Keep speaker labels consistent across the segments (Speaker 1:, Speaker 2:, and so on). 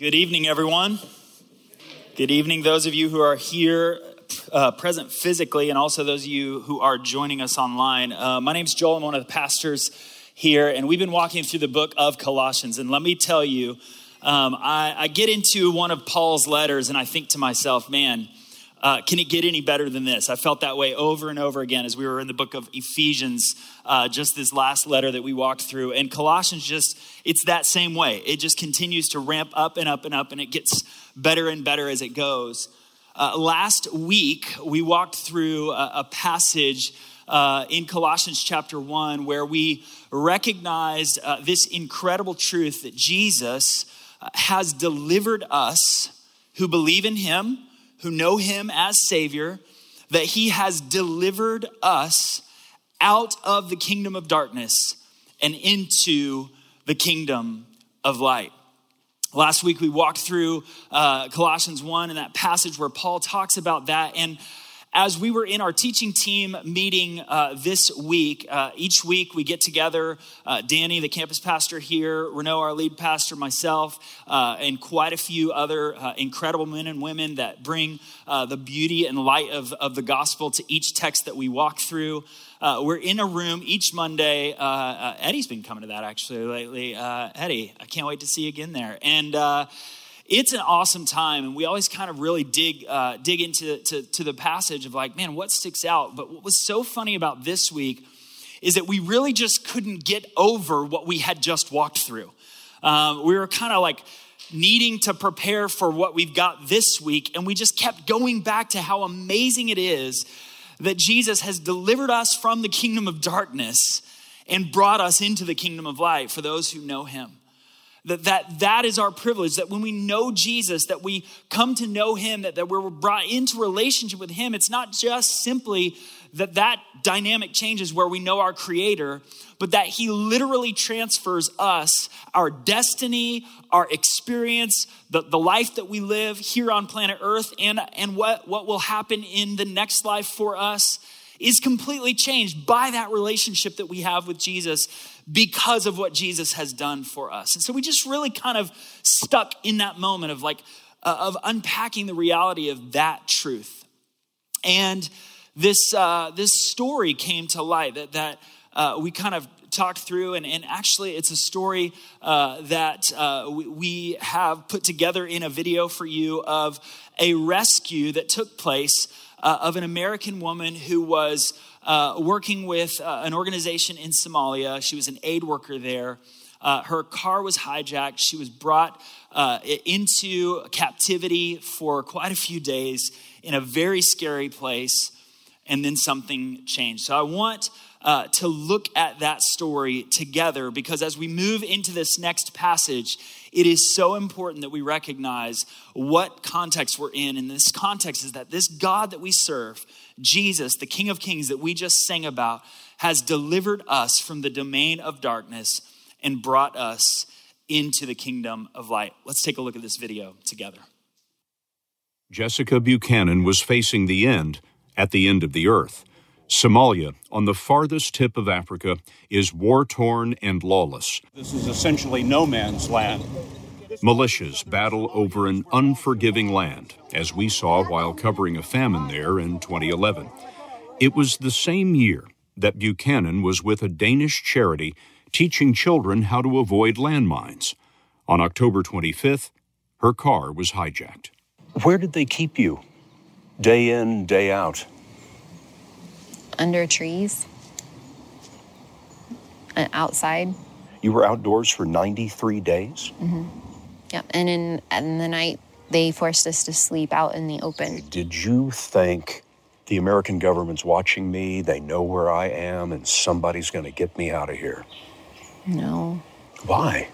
Speaker 1: Good evening, everyone. Good evening, those of you who are here uh, present physically, and also those of you who are joining us online. Uh, my name is Joel. I'm one of the pastors here, and we've been walking through the book of Colossians. And let me tell you, um, I, I, get into one of Paul's letters, and I think to myself, man, uh, can it get any better than this? I felt that way over and over again as we were in the book of Ephesians, uh, just this last letter that we walked through. And Colossians just, it's that same way. It just continues to ramp up and up and up, and it gets better and better as it goes. Uh, last week, we walked through a, a passage uh, in Colossians chapter 1 where we recognized uh, this incredible truth that Jesus uh, has delivered us who believe in him who know him as Savior, that he has delivered us out of the kingdom of darkness and into the kingdom of light. Last week we walked through uh, Colossians 1 and that passage where Paul talks about that. And as we were in our teaching team meeting uh, this week, uh, each week we get together, uh, Danny, the campus pastor here, Renault, our lead pastor, myself, uh, and quite a few other uh, incredible men and women that bring uh, the beauty and light of, of the gospel to each text that we walk through. we're in a room each Monday. Eddie's been coming to that actually lately. Eddie, I can't wait to see you again there. And it's an awesome time and we always kind of really dig uh, dig into to, to the passage of like man what sticks out? But what was so funny about this week is that we really just couldn't get over what we had just walked through. Um, we were kind of like needing to prepare for what we've got this week and we just kept going back to how amazing it is that jesus has delivered us from the kingdom of darkness and brought us into the kingdom of light for those who know him that, that that is our privilege that when we know jesus that we come to know him that, that we're brought into relationship with him. It's not just simply that that dynamic changes where we know our creator but that he literally transfers us our destiny our experience the, the life that we live here on planet earth and, and what, what will happen in the next life for us is completely changed by that relationship that we have with jesus because of what Jesus has done for us. And so we just really kind of stuck in that moment of like, uh, of unpacking the reality of that truth. And this, uh, this story came to light that, that uh, we kind of talked through, and, and actually, it's a story uh, that uh, we, we, have put together in a video for you of a rescue that took place uh, of an American woman who was uh, working with uh, an organization in Somalia. She was an aid worker there. Uh, her car was hijacked. She was brought uh, into captivity for quite a few days in a very scary place, and then something changed. So I want uh, to look at that story together because as we move into this next passage, it is so important that we recognize what context we're in. And this context is that this God that we serve, Jesus, the King of Kings that we just sang about, has delivered us from the domain of darkness and brought us into the kingdom of light. Let's take a look at this video together.
Speaker 2: Jessica Buchanan was facing the end at the end of the earth. Somalia, on the farthest tip of Africa, is war torn and lawless.
Speaker 3: This is essentially no man's land.
Speaker 2: Militias battle over an unforgiving land, as we saw while covering a famine there in 2011. It was the same year that Buchanan was with a Danish charity teaching children how to avoid landmines. On October 25th, her car was hijacked.
Speaker 4: Where did they keep you? Day in, day out?
Speaker 5: under trees and outside.
Speaker 4: You were outdoors for 93 days?
Speaker 5: Mm-hmm. Yep. And in, in the night, they forced us to sleep out in the open.
Speaker 4: Did you think the American government's watching me, they know where I am, and somebody's going to get me out of here?
Speaker 5: No.
Speaker 4: Why?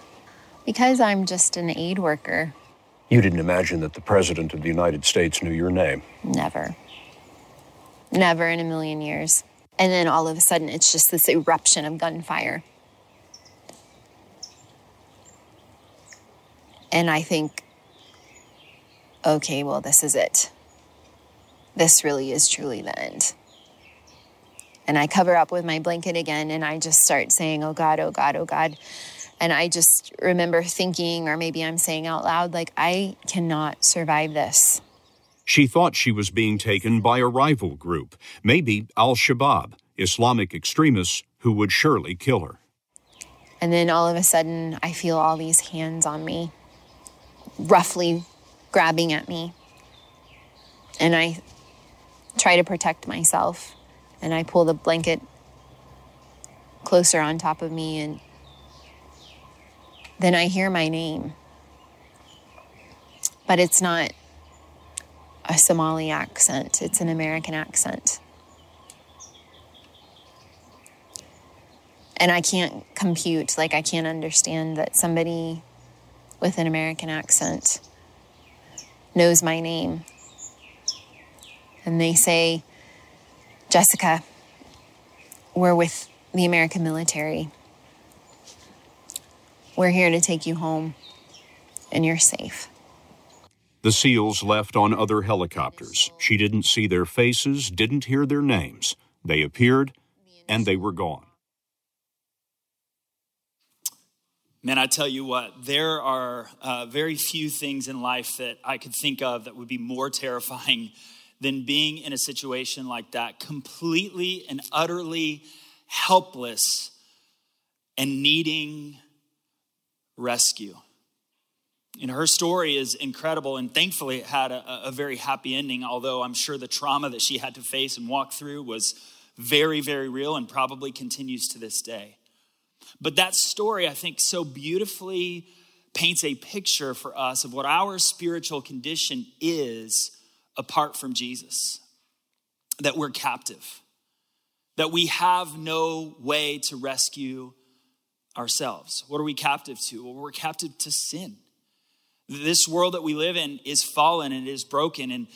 Speaker 5: Because I'm just an aid worker.
Speaker 4: You didn't imagine that the President of the United States knew your name?
Speaker 5: Never. Never in a million years. And then all of a sudden, it's just this eruption of gunfire. And I think, okay, well, this is it. This really is truly the end. And I cover up with my blanket again and I just start saying, Oh God, oh God, oh God, And I just remember thinking, or maybe I'm saying out loud, like, I cannot survive this.
Speaker 2: She thought she was being taken by a rival group, maybe Al Shabaab, Islamic extremists who would surely kill her.
Speaker 5: And then all of a sudden, I feel all these hands on me, roughly grabbing at me. And I try to protect myself. And I pull the blanket closer on top of me. And then I hear my name. But it's not a Somali accent, it's an American accent. And I can't compute, like, I can't understand that somebody with an American accent knows my name. And they say, Jessica, we're with the American military. We're here to take you home, and you're safe.
Speaker 2: The SEALs left on other helicopters. She didn't see their faces, didn't hear their names. They appeared, and they were gone.
Speaker 1: Man, I tell you what, there are uh, very few things in life that I could think of that would be more terrifying than being in a situation like that, completely and utterly helpless and needing rescue. And her story is incredible, and thankfully, it had a, a, very happy ending, although I'm sure the trauma that she had to face and walk through was very, very real and probably continues to this day. But that story, I think, so beautifully paints a picture for us of what our spiritual condition is apart from Jesus that we're captive, that we have no way to rescue ourselves. What are we captive to? Well, we're captive to sin. This world that we live in is fallen and it is broken, and,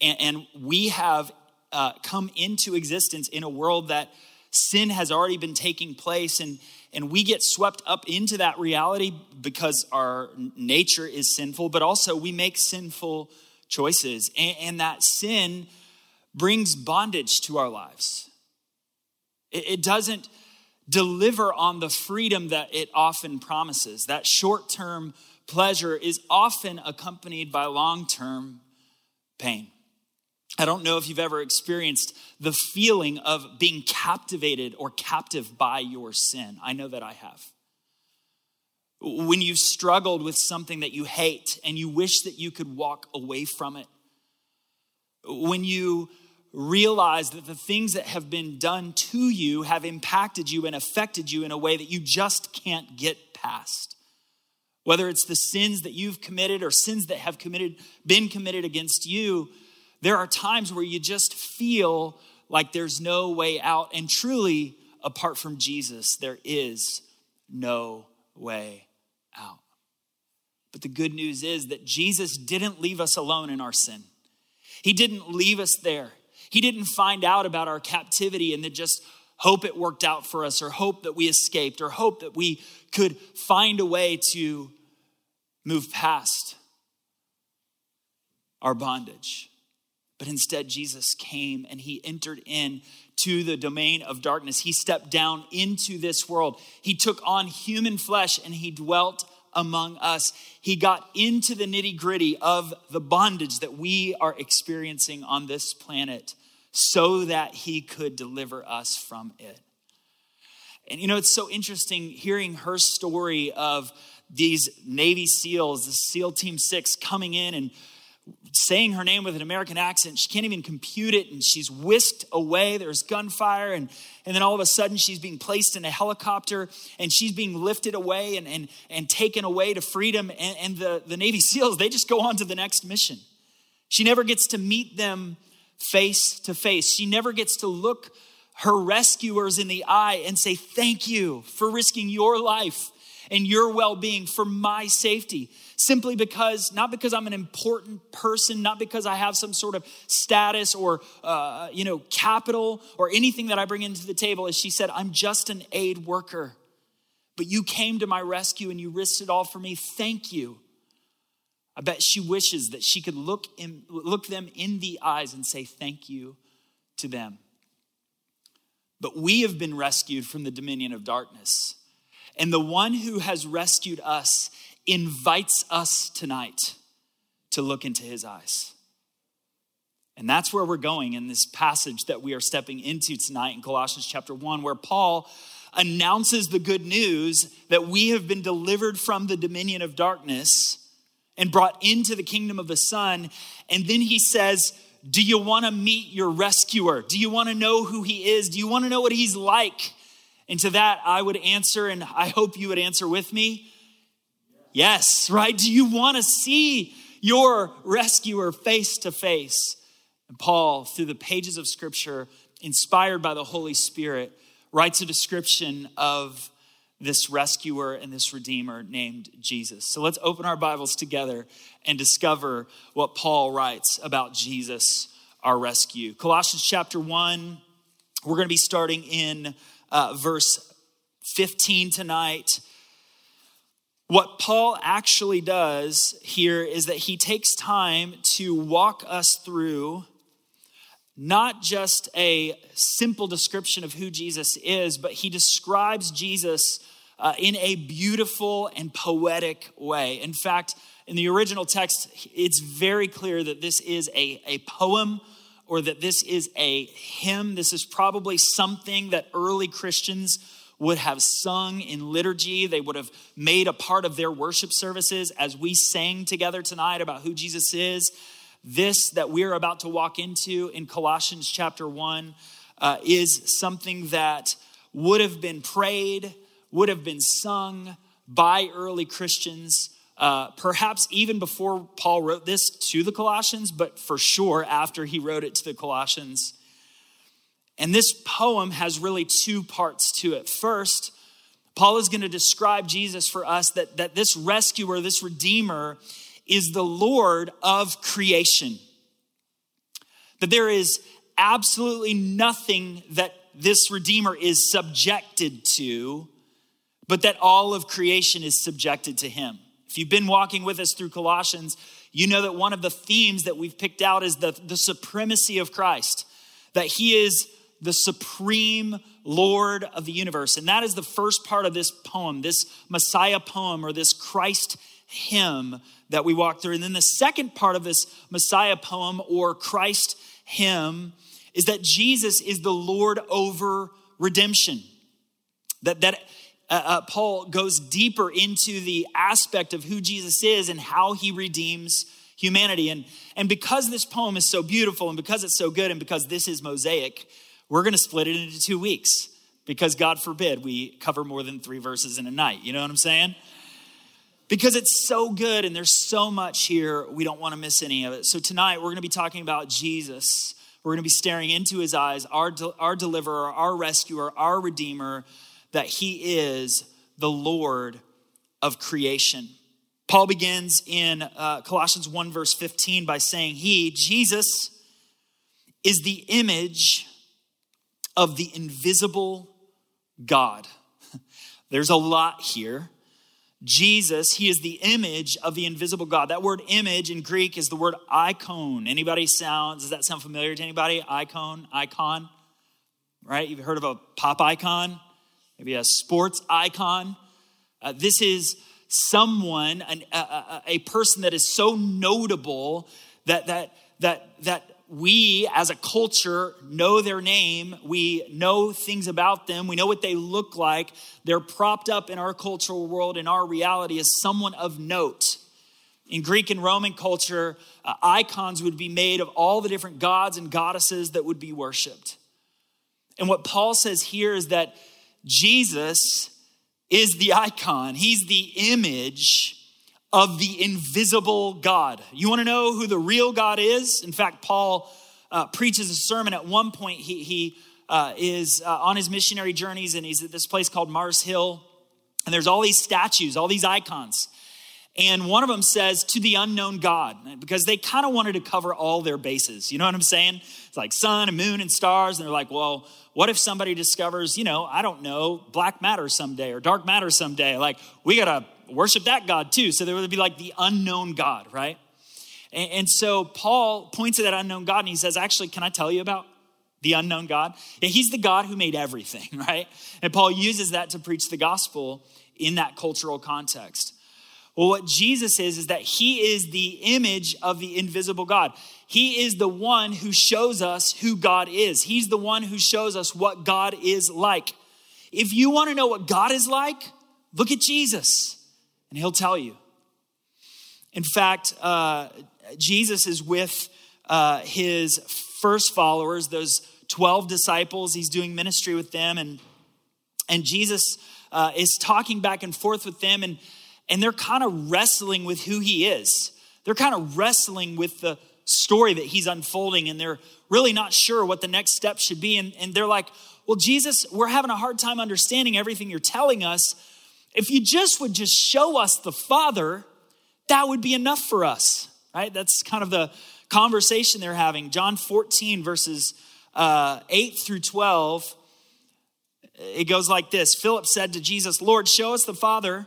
Speaker 1: and, and we have uh, come into existence in a world that sin has already been taking place, and, and we get swept up into that reality because our nature is sinful, but also we make sinful choices. And, and that sin brings bondage to our lives. It, it doesn't deliver on the freedom that it often promises. That short term pleasure is often accompanied by long term pain. I don't know if you've ever experienced the feeling of being captivated or captive by your sin. I know that I have. When you've struggled with something that you hate and you wish that you could walk away from it. When you realize that the things that have been done to you have impacted you and affected you in a way that you just can't get past. Whether it's the sins that you've committed or sins that have committed, been committed against you, there are times where you just feel like there's no way out. And truly, apart from Jesus, there is no way out. But the good news is that Jesus didn't leave us alone in our sin. He didn't leave us there. He didn't find out about our captivity and then just hope it worked out for us or hope that we escaped or hope that we could find a way to move past our bondage. But instead, Jesus came and he entered in to the domain of darkness. He stepped down into this world. He took on human flesh and he dwelt among us. He got into the nitty gritty of the bondage that we are experiencing on this planet so that he could deliver us from it. And you know, it's so interesting hearing her story of these Navy SEALs, the SEAL Team Six coming in and saying her name with an American accent. She can't even compute it, and she's whisked away. There's gunfire, and, and then all of a sudden she's being placed in a helicopter and she's being lifted away and, and, and taken away to freedom. And, and the, the Navy SEALs, they just go on to the next mission. She never gets to meet them face to face. She never gets to look her rescuers in the eye and say, Thank you for risking your life and your well being for my safety simply because, not because I'm an important person, not because I have some sort of status or, uh, you know, capital or anything that I bring into the table. As she said, I'm just an aid worker. But you came to my rescue and you risked it all for me. Thank you. I bet she wishes that she could look, in, look them in the eyes and say thank you to them. But we have been rescued from the dominion of darkness. And the one who has rescued us invites us tonight to look into his eyes. And that's where we're going in this passage that we are stepping into tonight in Colossians chapter 1, where Paul announces the good news that we have been delivered from the dominion of darkness and brought into the kingdom of the Son. And then he says, Do you want to meet your rescuer? Do you want to know who he is? Do you want to know what he's like? And to that, I would answer, and I hope you would answer with me yes, right? Do you want to see your rescuer face to face? And Paul, through the pages of scripture, inspired by the Holy Spirit, writes a description of this rescuer and this redeemer named Jesus. So let's open our Bibles together and discover what Paul writes about Jesus, our rescue. Colossians chapter 1, we're going to be starting in uh, verse 15 tonight. What Paul actually does here is that he takes time to walk us through not just a simple description of who Jesus is, but he describes Jesus uh, in a beautiful and poetic way. In fact, in the original text, it's very clear that this is a, a poem or that this is a hymn. This is probably something that early Christians would have sung in liturgy. They would have made a part of their worship services as we sang together tonight about who Jesus is. This that we're about to walk into in Colossians chapter 1 uh, is something that would have been prayed, would have been sung by early Christians uh, perhaps even before Paul wrote this to the Colossians, but for sure after he wrote it to the Colossians. And this poem has really two parts to it. First, Paul is going to describe Jesus for us that, that this rescuer, this redeemer, is the Lord of creation. That there is absolutely nothing that this redeemer is subjected to, but that all of creation is subjected to him. If you've been walking with us through Colossians, you know that one of the themes that we've picked out is the, the supremacy of Christ, that he is the supreme Lord of the universe. And that is the first part of this poem, this Messiah poem or this Christ hymn that we walk through. And then the second part of this Messiah poem or Christ hymn is that Jesus is the Lord over redemption. That, that uh, uh, Paul goes deeper into the aspect of who Jesus is and how he redeems humanity. And, and because this poem is so beautiful and because it's so good and because this is mosaic, we're going to split it into two weeks because God forbid we cover more than three verses in a night. You know what I'm saying? Because it's so good and there's so much here, we don't want to miss any of it. So tonight we're going to be talking about Jesus. We're going to be staring into his eyes, our, our deliverer, our rescuer, our redeemer that he is the Lord of creation. Paul begins in uh, Colossians 1, verse 15, by saying, He, Jesus, is the image of the invisible God. There's a lot here. Jesus, he is the image of the invisible God. That word image in Greek is the word icon. Anybody sound, does that sound familiar to anybody? Icon, icon, right? You've heard of a pop icon? Maybe a sports icon. Uh, this is someone, an, a, a, person that is so notable that, that, that, that we as a culture know their name. We know things about them. We know what they look like. They're propped up in our cultural world, in our reality, as someone of note. In Greek and Roman culture, uh, icons would be made of all the different gods and goddesses that would be worshiped. And what Paul says here is that Jesus is the icon, he's the image of the invisible God. You want to know who the real God is? In fact, Paul uh, preaches a sermon at one point. He, he uh, is uh, on his missionary journeys and he's at this place called Mars Hill. And there's all these statues, all these icons. And one of them says, to the unknown God, because they kind of wanted to cover all their bases. You know what I'm saying? It's like sun and moon and stars. And they're like, well, what if somebody discovers, you know, I don't know, black matter someday or dark matter someday? Like, we got to worship that God too. So there would be like the unknown God, right? And, and so Paul points to that unknown God and he says, actually, can I tell you about the unknown God? Yeah, he's the God who made everything, right? And Paul uses that to preach the gospel in that cultural context. Well, what Jesus is, is that he is the image of the invisible God. He is the one who shows us who God is. He's the one who shows us what God is like. If you want to know what God is like, look at Jesus and he'll tell you. In fact, uh, Jesus is with uh, his first followers, those 12 disciples. He's doing ministry with them, and, and Jesus uh, is talking back and forth with them, and, and they're kind of wrestling with who he is. They're kind of wrestling with the story that he's unfolding, and they're really not sure what the next step should be. And, and they're like, Well, Jesus, we're having a hard time understanding everything you're telling us. If you just would just show us the Father, that would be enough for us, right? That's kind of the conversation they're having. John 14, verses uh, 8 through 12, it goes like this Philip said to Jesus, Lord, show us the Father,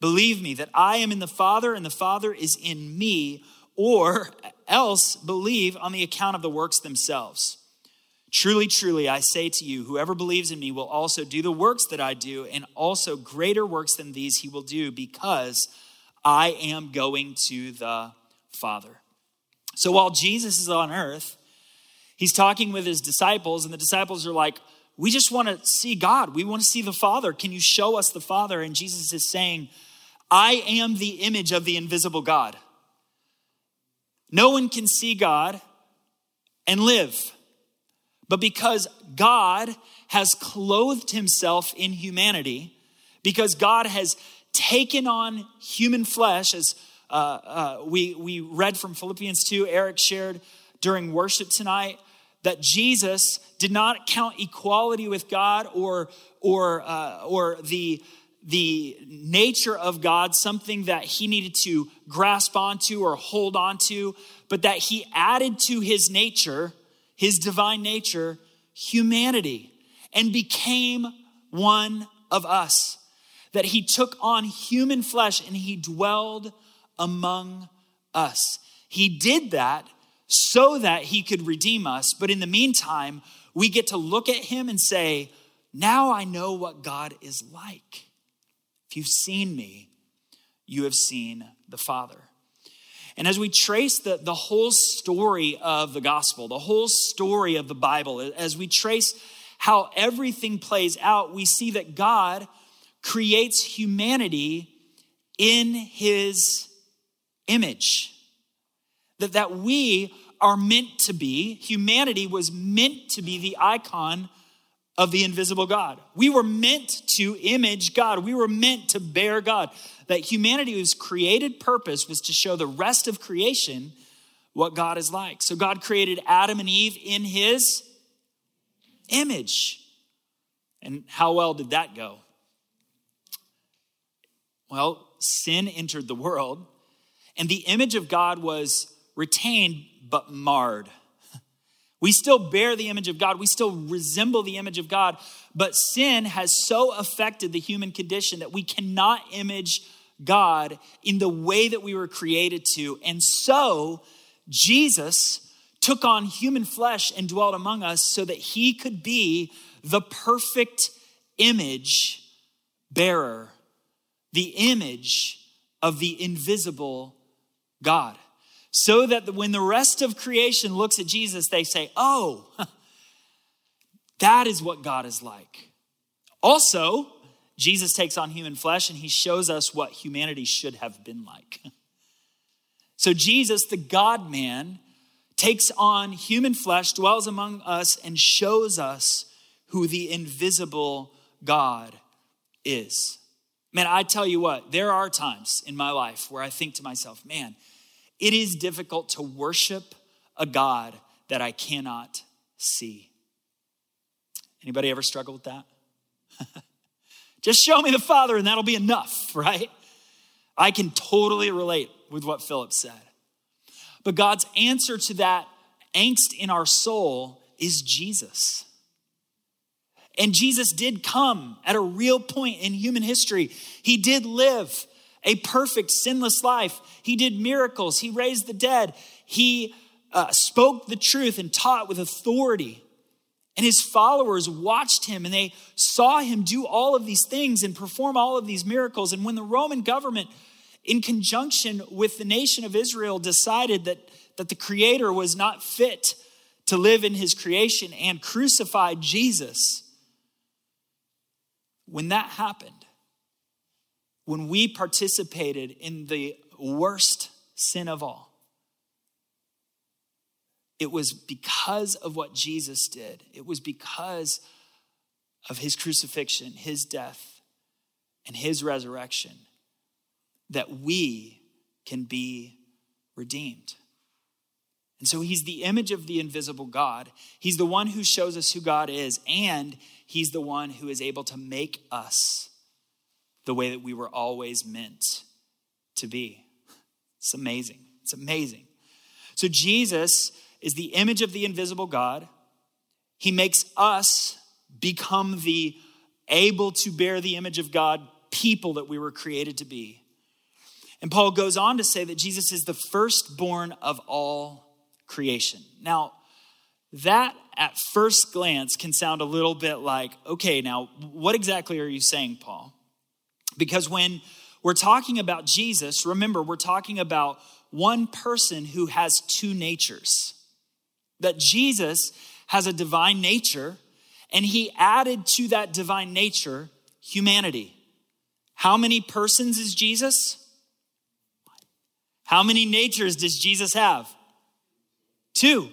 Speaker 1: Believe me that I am in the Father and the Father is in me, or else believe on the account of the works themselves. Truly, truly, I say to you, whoever believes in me will also do the works that I do, and also greater works than these he will do, because I am going to the Father. So while Jesus is on earth, he's talking with his disciples, and the disciples are like, We just want to see God. We want to see the Father. Can you show us the Father? And Jesus is saying, I am the image of the invisible God. No one can see God and live. But because God has clothed himself in humanity, because God has taken on human flesh, as uh, uh, we, we read from Philippians 2, Eric shared during worship tonight, that Jesus did not count equality with God or, or, uh, or the, the nature of God something that he needed to grasp onto or hold onto, but that he added to his nature his divine nature, humanity, and became one of us. That he took on human flesh and he dwelled among us. He did that so that he could redeem us. But in the meantime, we get to look at him and say, Now I know what God is like. If you've seen me, you have seen the Father. And as we trace the, the whole story of the gospel, the whole story of the Bible, as we trace how everything plays out, we see that God creates humanity in his image. That, that we are meant to be, humanity was meant to be the icon of the invisible God. We were meant to image God. We were meant to bear God. That humanity humanity's created purpose was to show the rest of creation what God is like. So God created Adam and Eve in his image. And how well did that go? Well, sin entered the world, and the image of God was retained but marred. We still bear the image of God. We still resemble the image of God. But sin has so affected the human condition that we cannot image God in the way that we were created to. And so Jesus took on human flesh and dwelt among us so that he could be the perfect image bearer, the image of the invisible God so that when the rest of creation looks at Jesus, they say, Oh, that is what God is like. Also, Jesus takes on human flesh and he shows us what humanity should have been like. So, Jesus, the God man, takes on human flesh, dwells among us, and shows us who the invisible God is. Man, I tell you what, there are times in my life where I think to myself, man, it is difficult to worship a God that I cannot see. Anybody ever struggle with that? Just show me the Father and that'll be enough, right? I can totally relate with what Philip said. But God's answer to that angst in our soul is Jesus. And Jesus did come at a real point in human history. He did live a perfect, sinless life. He did miracles. He raised the dead. He uh, spoke the truth and taught with authority. And his followers watched him and they saw him do all of these things and perform all of these miracles. And when the Roman government, in conjunction with the nation of Israel, decided that, that the Creator was not fit to live in his creation and crucified Jesus, when that happened, when we participated in the worst sin of all, it was because of what Jesus did. It was because of his crucifixion, his death, and his resurrection that we can be redeemed. And so he's the image of the invisible God. He's the one who shows us who God is, and he's the one who is able to make us the way that we were always meant to be. It's amazing. It's amazing. So Jesus is the image of the invisible God. He makes us become the able to bear the image of God people that we were created to be. And Paul goes on to say that Jesus is the firstborn of all creation. Now, that at first glance can sound a little bit like, okay, now what exactly are you saying, Paul? Because when we're talking about Jesus, remember, we're talking about one person who has two natures. That Jesus has a divine nature, and he added to that divine nature humanity. How many persons is Jesus? How many natures does Jesus have? Two.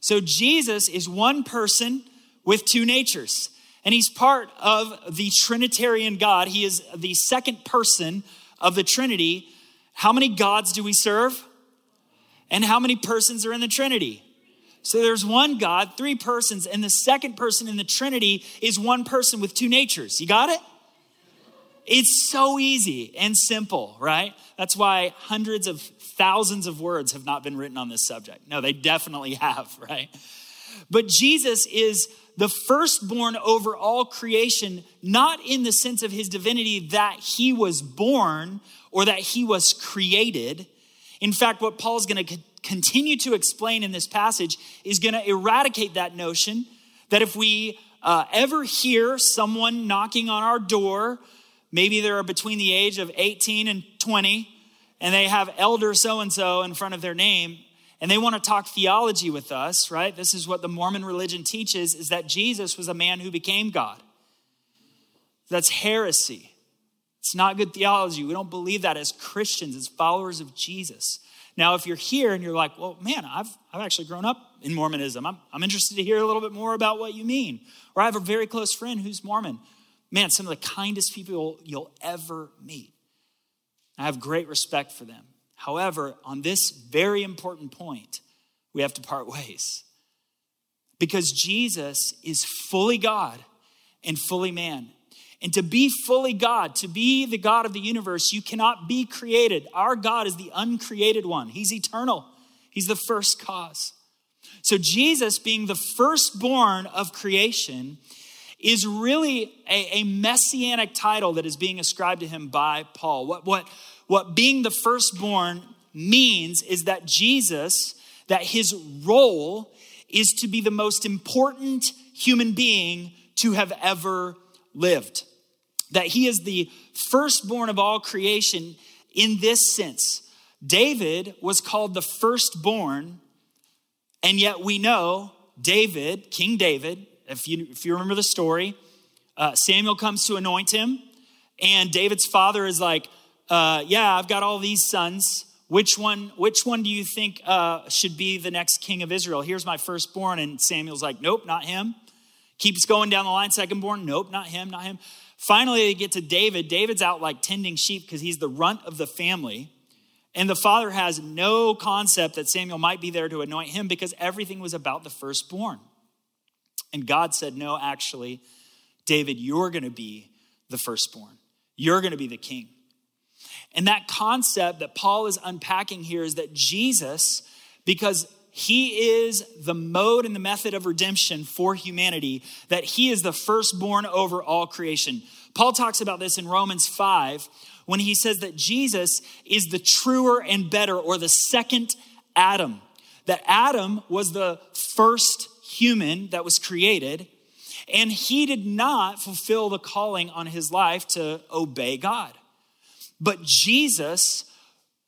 Speaker 1: So Jesus is one person with two natures. And he's part of the Trinitarian God. He is the second person of the Trinity. How many gods do we serve? And how many persons are in the Trinity? So there's one God, three persons, and the second person in the Trinity is one person with two natures. You got it? It's so easy and simple, right? That's why hundreds of thousands of words have not been written on this subject. No, they definitely have, right? But Jesus is the firstborn over all creation, not in the sense of his divinity that he was born or that he was created. In fact, what Paul's going to continue to explain in this passage is going to eradicate that notion that if we uh, ever hear someone knocking on our door Maybe they're between the age of 18 and 20, and they have elder so and so in front of their name, and they want to talk theology with us, right? This is what the Mormon religion teaches is that Jesus was a man who became God. That's heresy. It's not good theology. We don't believe that as Christians, as followers of Jesus. Now, if you're here and you're like, well, man, I've, I've actually grown up in Mormonism, I'm, I'm interested to hear a little bit more about what you mean. Or I have a very close friend who's Mormon man, some of the kindest people you'll ever meet. I have great respect for them. However, on this very important point, we have to part ways. Because Jesus is fully God and fully man. And to be fully God, to be the God of the universe, you cannot be created. Our God is the uncreated one, He's eternal, He's the first cause. So, Jesus, being the firstborn of creation, is really a, a, messianic title that is being ascribed to him by Paul. What, what, what being the firstborn means is that Jesus, that his role is to be the most important human being to have ever lived. That he is the firstborn of all creation in this sense. David was called the firstborn, and yet we know David, King David, if you, if you remember the story, uh, Samuel comes to anoint him, and David's father is like, uh, "Yeah, I've got all these sons. Which one? Which one do you think uh, should be the next king of Israel? Here's my firstborn." And Samuel's like, "Nope, not him." Keeps going down the line. Secondborn, nope, not him, not him. Finally, they get to David. David's out like tending sheep because he's the runt of the family. And the father has no concept that Samuel might be there to anoint him because everything was about the firstborn. And God said, No, actually, David, you're going to be the firstborn. You're going to be the king. And that concept that Paul is unpacking here is that Jesus, because he is the mode and the method of redemption for humanity, that he is the firstborn over all creation. Paul talks about this in Romans 5 when he says that Jesus is the truer and better, or the second Adam. That Adam was the first human that was created, and he did not fulfill the calling on his life to obey God. But Jesus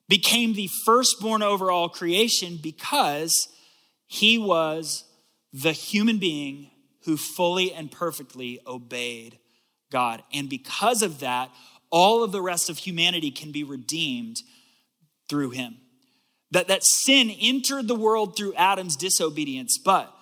Speaker 1: became the firstborn over all creation because he was the human being who fully and perfectly obeyed God. And because of that, all of the rest of humanity can be redeemed through him. That, that sin entered the world through Adam's disobedience, but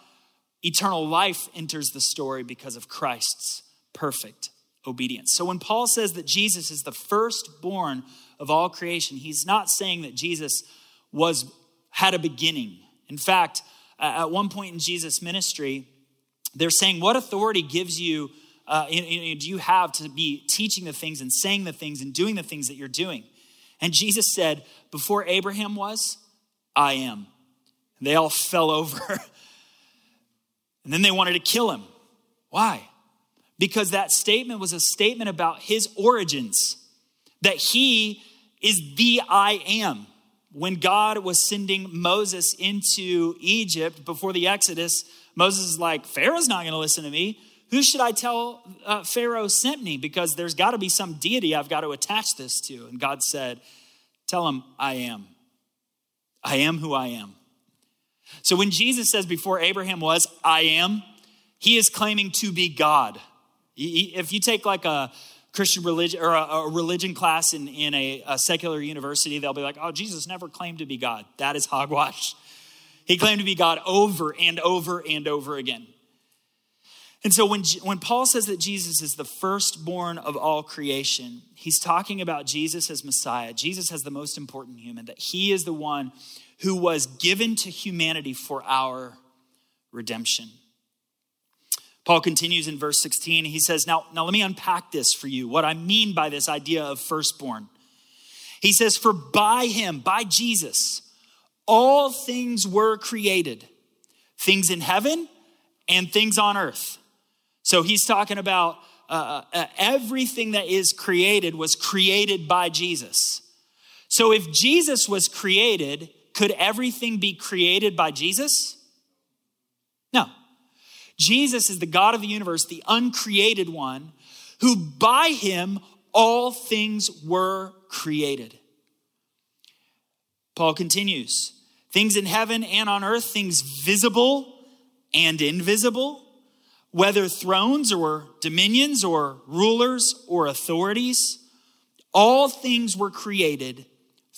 Speaker 1: eternal life enters the story because of Christ's perfect obedience. So when Paul says that Jesus is the firstborn of all creation, he's not saying that Jesus was had a beginning. In fact, at one point in Jesus' ministry, they're saying, "What authority gives you? Uh, do you have to be teaching the things and saying the things and doing the things that you're doing?" And Jesus said, "Before Abraham was, I am." They all fell over, and then they wanted to kill him. Why? Because that statement was a statement about his origins, that he is the I am. When God was sending Moses into Egypt before the Exodus, Moses is like, Pharaoh's not going to listen to me. Who should I tell uh, Pharaoh sent me? Because there's got to be some deity I've got to attach this to. And God said, Tell him, I am. I am who I am. So when Jesus says, Before Abraham was, I am, he is claiming to be God. If you take like a Christian religion or a, religion class in, in a, a secular university, they'll be like, oh, Jesus never claimed to be God. That is hogwash. He claimed to be God over and over and over again. And so when, when Paul says that Jesus is the firstborn of all creation, he's talking about Jesus as Messiah, Jesus as the most important human, that he is the one who was given to humanity for our redemption. Paul continues in verse 16. He says, now, now let me unpack this for you, what I mean by this idea of firstborn. He says, For by him, by Jesus, all things were created, things in heaven and things on earth. So he's talking about uh, uh, everything that is created was created by Jesus. So if Jesus was created, could everything be created by Jesus? Jesus is the God of the universe, the uncreated one, who by him all things were created. Paul continues things in heaven and on earth, things visible and invisible, whether thrones or dominions or rulers or authorities, all things were created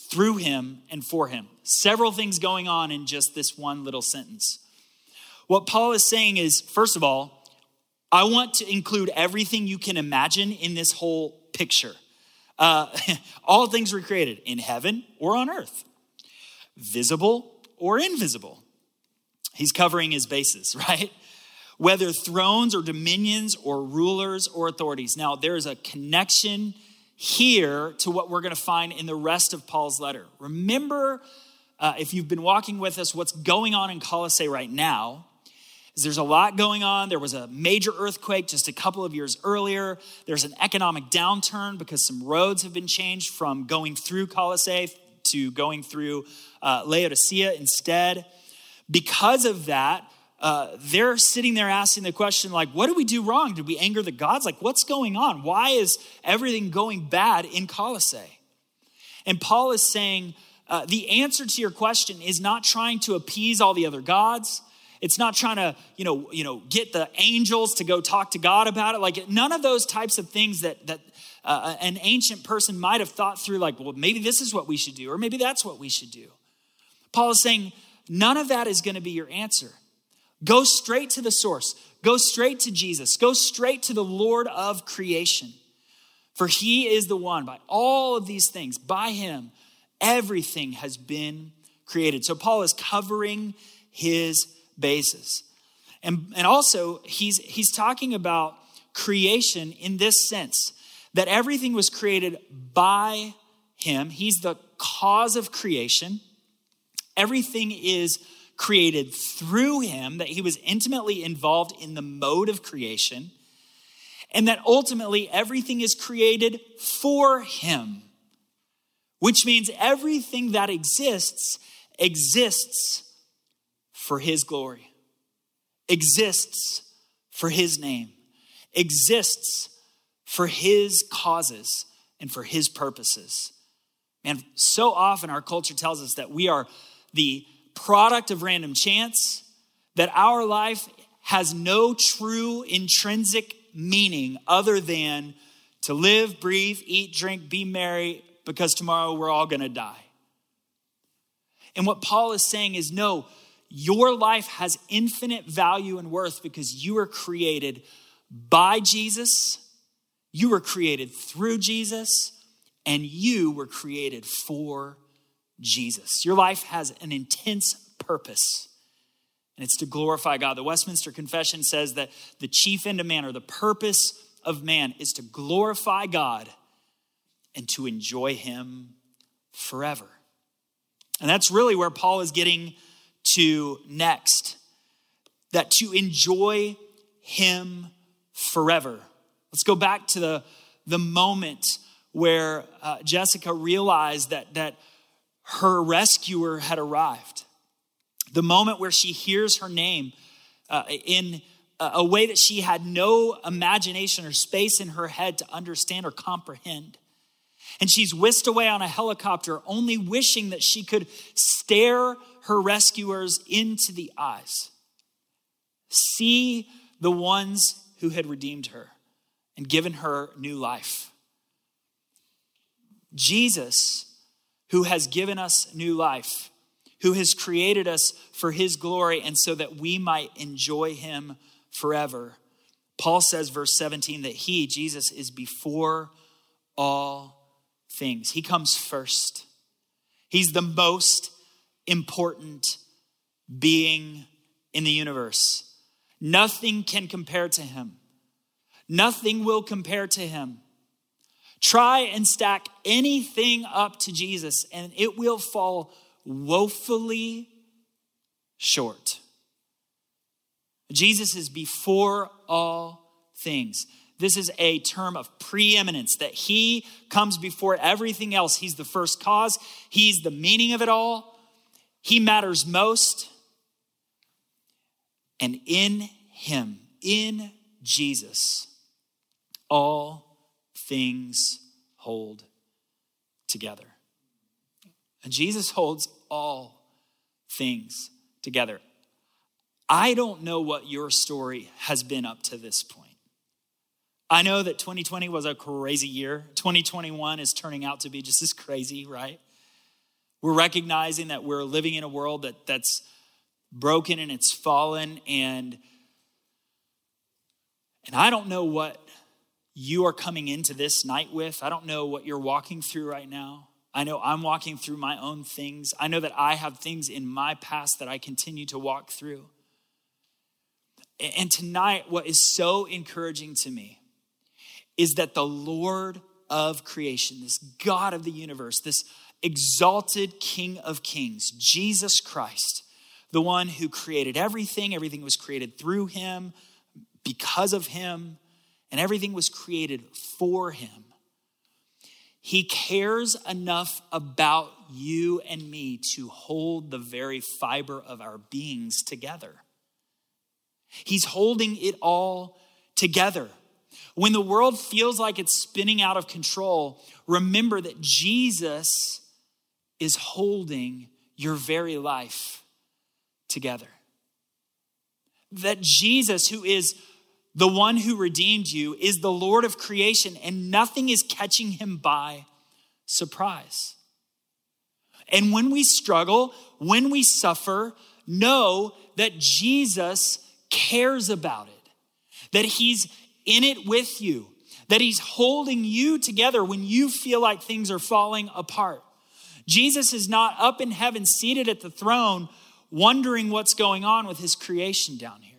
Speaker 1: through him and for him. Several things going on in just this one little sentence. What Paul is saying is, first of all, I want to include everything you can imagine in this whole picture. Uh, all things were created in heaven or on earth, visible or invisible. He's covering his bases, right? Whether thrones or dominions or rulers or authorities. Now, there is a connection here to what we're going to find in the rest of Paul's letter. Remember, uh, if you've been walking with us, what's going on in Colossae right now there's a lot going on. There was a major earthquake just a couple of years earlier. There's an economic downturn because some roads have been changed from going through Colossae to going through uh, Laodicea instead. Because of that, uh, they're sitting there asking the question, like, what did we do wrong? Did we anger the gods? Like, what's going on? Why is everything going bad in Colossae? And Paul is saying, uh, the answer to your question is not trying to appease all the other gods. It's not trying to, you know, you know, get the angels to go talk to God about it. Like none of those types of things that that uh, an ancient person might have thought through. Like, well, maybe this is what we should do, or maybe that's what we should do. Paul is saying none of that is going to be your answer. Go straight to the source. Go straight to Jesus. Go straight to the Lord of creation. For he is the one, by all of these things, by him, everything has been created. So Paul is covering his basis. And, and also, he's, he's talking about creation in this sense that everything was created by him. He's the cause of creation. Everything is created through him, that he was intimately involved in the mode of creation, and that ultimately everything is created for him, which means everything that exists exists for his glory, exists for his name, exists for his causes and for his purposes. And so often our culture tells us that we are the product of random chance, that our life has no true intrinsic meaning other than to live, breathe, eat, drink, be merry, because tomorrow we're all gonna die. And what Paul is saying is no, your life has infinite value and worth because you were created by Jesus, you were created through Jesus, and you were created for Jesus. Your life has an intense purpose, and it's to glorify God. The Westminster Confession says that the chief end of man, or the purpose of man, is to glorify God and to enjoy Him forever. And that's really where Paul is getting to next that to enjoy Him forever. Let's go back to the, the moment where uh, Jessica realized that, that her rescuer had arrived. The moment where she hears her name uh, in a way that she had no imagination or space in her head to understand or comprehend. And she's whisked away on a helicopter, only wishing that she could stare her rescuers into the eyes, see the ones who had redeemed her and given her new life. Jesus, who has given us new life, who has created us for his glory and so that we might enjoy him forever. Paul says, verse 17, that he, Jesus, is before all things. He comes first. He's the most important being in the universe. Nothing can compare to him. Nothing will compare to him. Try and stack anything up to Jesus, and it will fall woefully short. Jesus is before all things. This is a term of preeminence that he comes before everything else. He's the first cause, he's the meaning of it all, he matters most. And in him, in Jesus, all things hold together. And Jesus holds all things together. I don't know what your story has been up to this point. I know that 2020 was a crazy year. 2021 is turning out to be just as crazy, right? We're recognizing that we're living in a world that, that's broken and it's fallen and and I don't know what you are coming into this night with. I don't know what you're walking through right now. I know I'm walking through my own things. I know that I have things in my past that I continue to walk through. And tonight, what is so encouraging to me is that the Lord of creation, this God of the universe, this exalted King of kings, Jesus Christ, the one who created everything, everything was created through him, because of him, and everything was created for him. He cares enough about you and me to hold the very fiber of our beings together. He's holding it all together. When the world feels like it's spinning out of control, remember that Jesus is holding your very life together. That Jesus, who is the one who redeemed you, is the Lord of creation, and nothing is catching him by surprise. And when we struggle, when we suffer, know that Jesus cares about it, that he's in it with you, that he's holding you together when you feel like things are falling apart. Jesus is not up in heaven, seated at the throne, wondering what's going on with his creation down here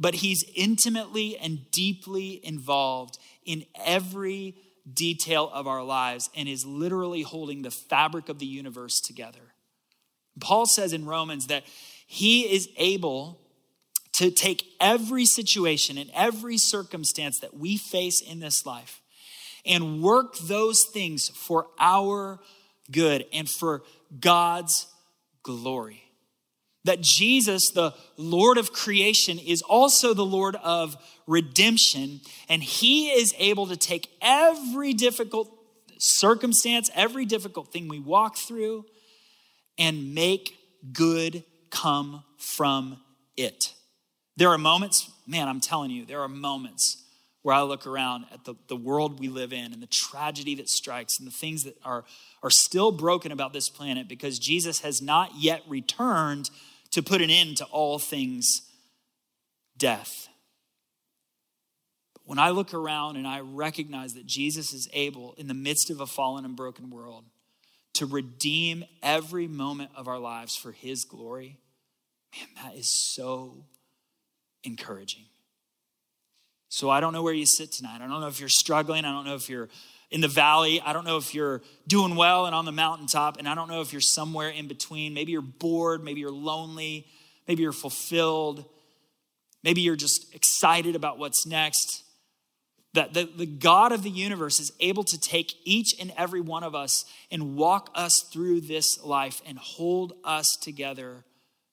Speaker 1: but he's intimately and deeply involved in every detail of our lives and is literally holding the fabric of the universe together. Paul says in Romans that he is able to take every situation and every circumstance that we face in this life and work those things for our good and for God's glory. That Jesus, the Lord of creation, is also the Lord of redemption, and He is able to take every difficult circumstance, every difficult thing we walk through, and make good come from it. There are moments, man, I'm telling you, there are moments where I look around at the, the world we live in and the tragedy that strikes and the things that are, are still broken about this planet because Jesus has not yet returned to put an end to all things death. But when I look around and I recognize that Jesus is able, in the midst of a fallen and broken world, to redeem every moment of our lives for his glory, man, that is so encouraging. So I don't know where you sit tonight. I don't know if you're struggling. I don't know if you're in the valley. I don't know if you're doing well and on the mountaintop. And I don't know if you're somewhere in between. Maybe you're bored. Maybe you're lonely. Maybe you're fulfilled. Maybe you're just excited about what's next. That the, the God of the universe is able to take each and every one of us and walk us through this life and hold us together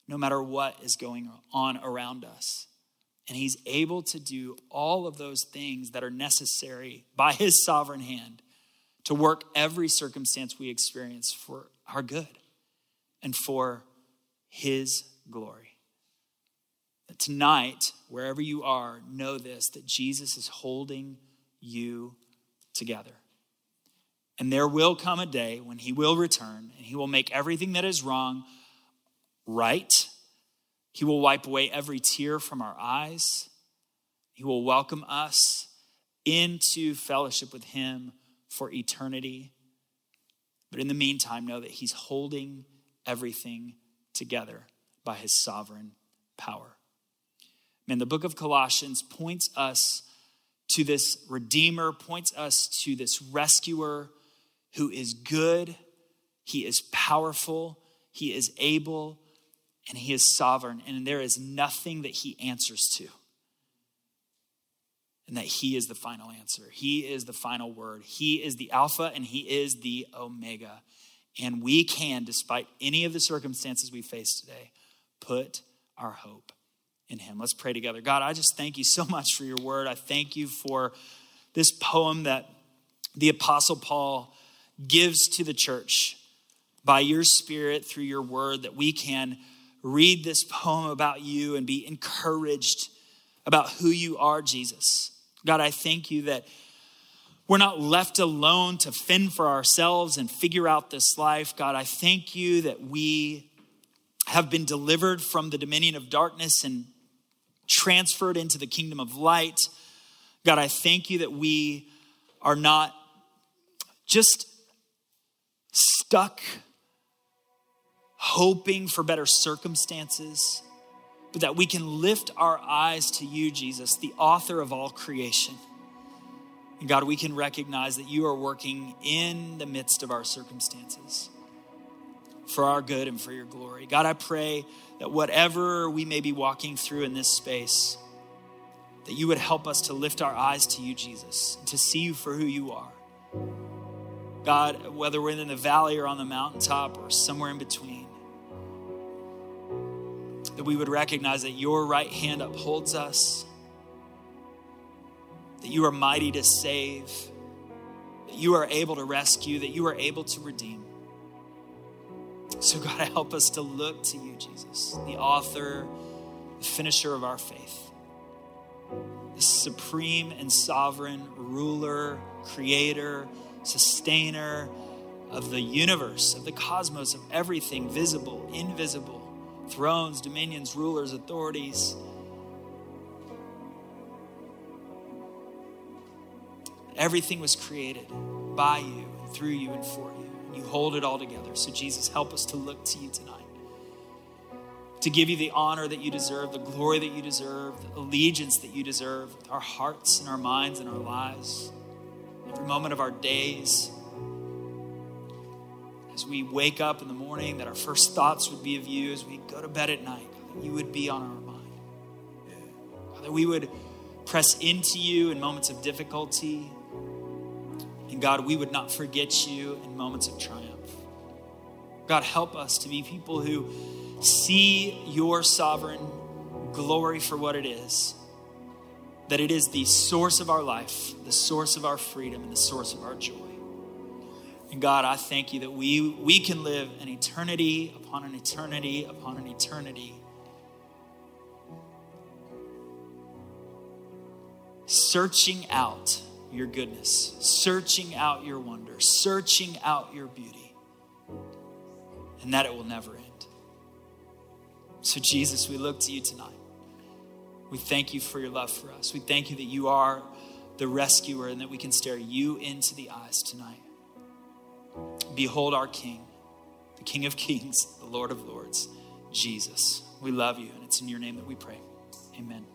Speaker 1: no matter what is going on around us. And he's able to do all of those things that are necessary by his sovereign hand to work every circumstance we experience for our good and for his glory. That tonight, wherever you are, know this that Jesus is holding you together. And there will come a day when he will return and he will make everything that is wrong right he will wipe away every tear from our eyes. He will welcome us into fellowship with Him for eternity. But in the meantime, know that He's holding everything together by His sovereign power. Man, the book of Colossians points us to this Redeemer, points us to this rescuer who is good, He is powerful, He is able, and he is sovereign, and there is nothing that he answers to. And that he is the final answer. He is the final word. He is the Alpha and he is the Omega. And we can, despite any of the circumstances we face today, put our hope in him. Let's pray together. God, I just thank you so much for your word. I thank you for this poem that the Apostle Paul gives to the church by your Spirit through your word that we can read this poem about you and be encouraged about who you are, Jesus. God, I thank you that we're not left alone to fend for ourselves and figure out this life. God, I thank you that we have been delivered from the dominion of darkness and transferred into the kingdom of light. God, I thank you that we are not just stuck hoping for better circumstances, but that we can lift our eyes to you, Jesus, the author of all creation. And God, we can recognize that you are working in the midst of our circumstances for our good and for your glory. God, I pray that whatever we may be walking through in this space, that you would help us to lift our eyes to you, Jesus, to see you for who you are. God, whether we're in the valley or on the mountaintop or somewhere in between, we would recognize that your right hand upholds us, that you are mighty to save, that you are able to rescue, that you are able to redeem. So, God, help us to look to you, Jesus, the author, the finisher of our faith, the supreme and sovereign ruler, creator, sustainer of the universe, of the cosmos, of everything visible, invisible thrones, dominions, rulers, authorities. Everything was created by you, through you, and for you. You hold it all together. So, Jesus, help us to look to you tonight. To give you the honor that you deserve, the glory that you deserve, the allegiance that you deserve, our hearts and our minds and our lives. Every moment of our days. As we wake up in the morning, that our first thoughts would be of you. As we go to bed at night, that you would be on our mind. That we would press into you in moments of difficulty. And God, we would not forget you in moments of triumph. God, help us to be people who see your sovereign glory for what it is that it is the source of our life, the source of our freedom, and the source of our joy. And God, I thank you that we, we can live an eternity upon an eternity upon an eternity. Searching out your goodness, searching out your wonder, searching out your beauty, and that it will never end. So, Jesus, we look to you tonight. We thank you for your love for us. We thank you that you are the rescuer and that we can stare you into the eyes tonight. Behold our King, the King of Kings, the Lord of Lords, Jesus. We love you, and it's in your name that we pray. Amen.